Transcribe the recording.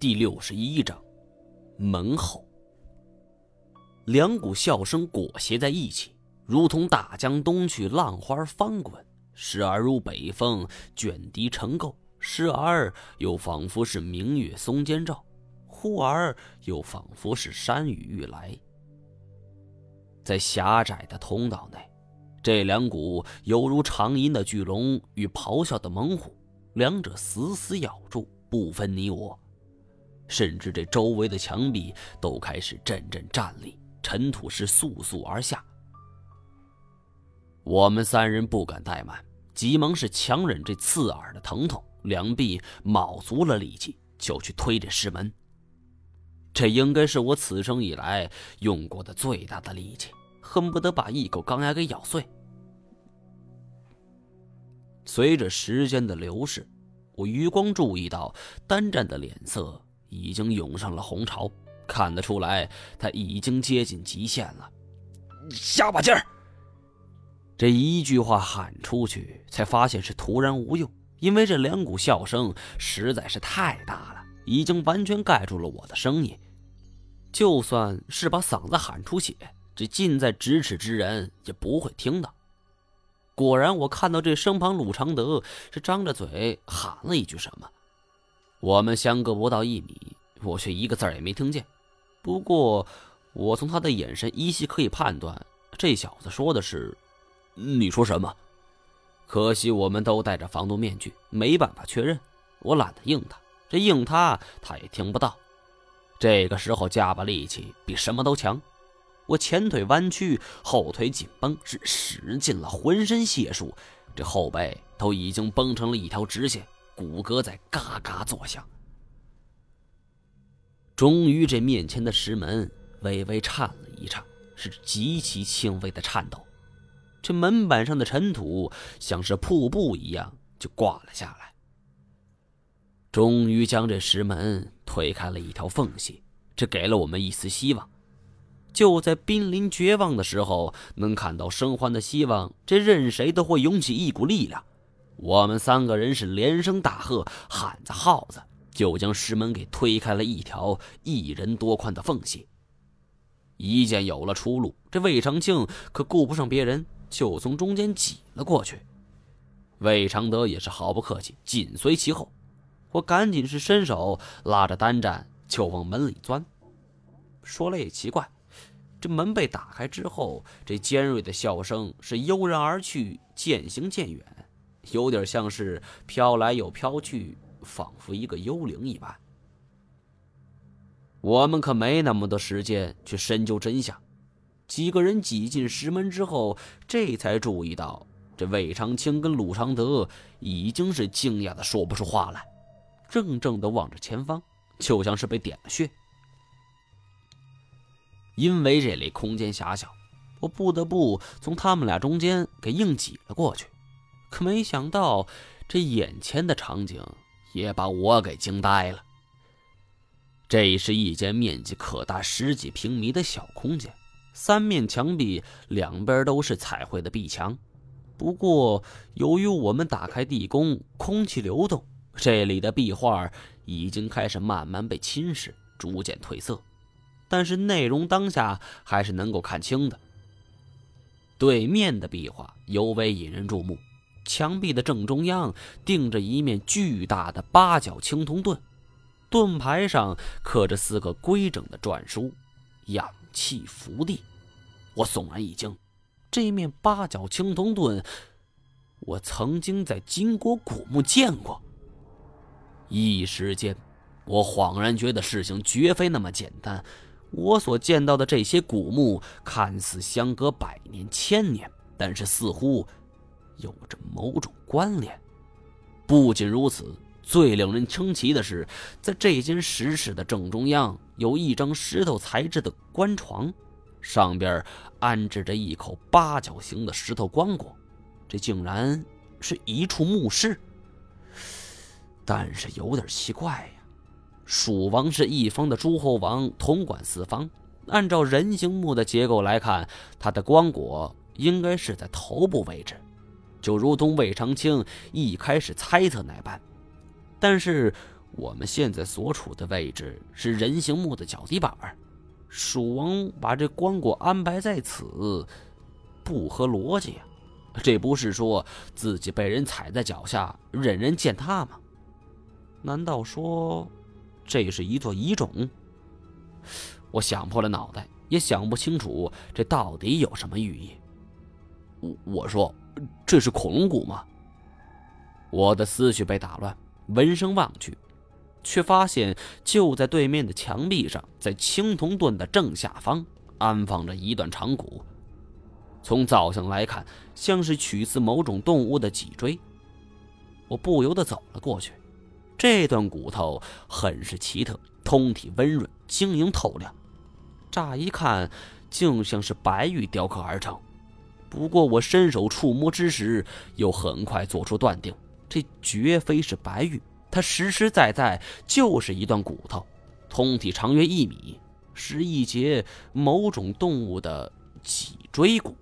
第六十一章，门后。两股笑声裹挟在一起，如同大江东去，浪花翻滚；时而如北风卷堤成垢，时而又仿佛是明月松间照，忽而又仿佛是山雨欲来。在狭窄的通道内，这两股犹如长音的巨龙与咆哮的猛虎，两者死死咬住，不分你我。甚至这周围的墙壁都开始阵阵颤栗，尘土是簌簌而下。我们三人不敢怠慢，急忙是强忍这刺耳的疼痛，两臂卯足了力气，就去推这石门。这应该是我此生以来用过的最大的力气，恨不得把一口钢牙给咬碎。随着时间的流逝，我余光注意到单战的脸色。已经涌上了红潮，看得出来他已经接近极限了。下把劲儿！这一句话喊出去，才发现是徒然无用，因为这两股笑声实在是太大了，已经完全盖住了我的声音。就算是把嗓子喊出血，这近在咫尺之人也不会听到。果然，我看到这身旁鲁常德是张着嘴喊了一句什么。我们相隔不到一米，我却一个字也没听见。不过，我从他的眼神依稀可以判断，这小子说的是：“你说什么？”可惜我们都戴着防毒面具，没办法确认。我懒得应他，这应他他也听不到。这个时候，加把力气比什么都强。我前腿弯曲，后腿紧绷，是使尽了浑身解数，这后背都已经绷成了一条直线。骨骼在嘎嘎作响。终于，这面前的石门微微颤了一颤，是极其轻微的颤抖。这门板上的尘土像是瀑布一样就挂了下来。终于将这石门推开了一条缝隙，这给了我们一丝希望。就在濒临绝望的时候，能看到生还的希望，这任谁都会涌起一股力量。我们三个人是连声大喝，喊着号子，就将石门给推开了一条一人多宽的缝隙。一见有了出路，这魏长庆可顾不上别人，就从中间挤了过去。魏长德也是毫不客气，紧随其后。我赶紧是伸手拉着单战，就往门里钻。说来也奇怪，这门被打开之后，这尖锐的笑声是悠然而去，渐行渐远。有点像是飘来又飘去，仿佛一个幽灵一般。我们可没那么多时间去深究真相。几个人挤进石门之后，这才注意到这魏长青跟鲁长德已经是惊讶的说不出话来，怔怔的望着前方，就像是被点了穴。因为这里空间狭小，我不得不从他们俩中间给硬挤了过去。可没想到，这眼前的场景也把我给惊呆了。这是一间面积可大十几平米的小空间，三面墙壁两边都是彩绘的壁墙。不过，由于我们打开地宫，空气流动，这里的壁画已经开始慢慢被侵蚀，逐渐褪色。但是内容当下还是能够看清的。对面的壁画尤为引人注目。墙壁的正中央钉着一面巨大的八角青铜盾，盾牌上刻着四个规整的篆书：“养气福地。”我悚然一惊，这面八角青铜盾，我曾经在金国古墓见过。一时间，我恍然觉得事情绝非那么简单。我所见到的这些古墓，看似相隔百年、千年，但是似乎……有着某种关联。不仅如此，最令人称奇的是，在这间石室的正中央有一张石头材质的棺床，上边安置着一口八角形的石头棺椁，这竟然是一处墓室。但是有点奇怪呀，蜀王是一方的诸侯王，统管四方。按照人形墓的结构来看，他的棺椁应该是在头部位置。就如同魏长青一开始猜测那般，但是我们现在所处的位置是人形墓的脚底板蜀王把这棺椁安排在此，不合逻辑呀！这不是说自己被人踩在脚下，任人践踏吗？难道说这是一座遗冢？我想破了脑袋，也想不清楚这到底有什么寓意。我我说，这是恐龙骨吗？我的思绪被打乱，闻声望去。却发现，就在对面的墙壁上，在青铜盾的正下方，安放着一段长骨。从造型来看，像是取自某种动物的脊椎。我不由得走了过去。这段骨头很是奇特，通体温润、晶莹透亮，乍一看，竟像是白玉雕刻而成。不过我伸手触摸之时，又很快做出断定：这绝非是白玉。它实实在在就是一段骨头，通体长约一米，是一节某种动物的脊椎骨。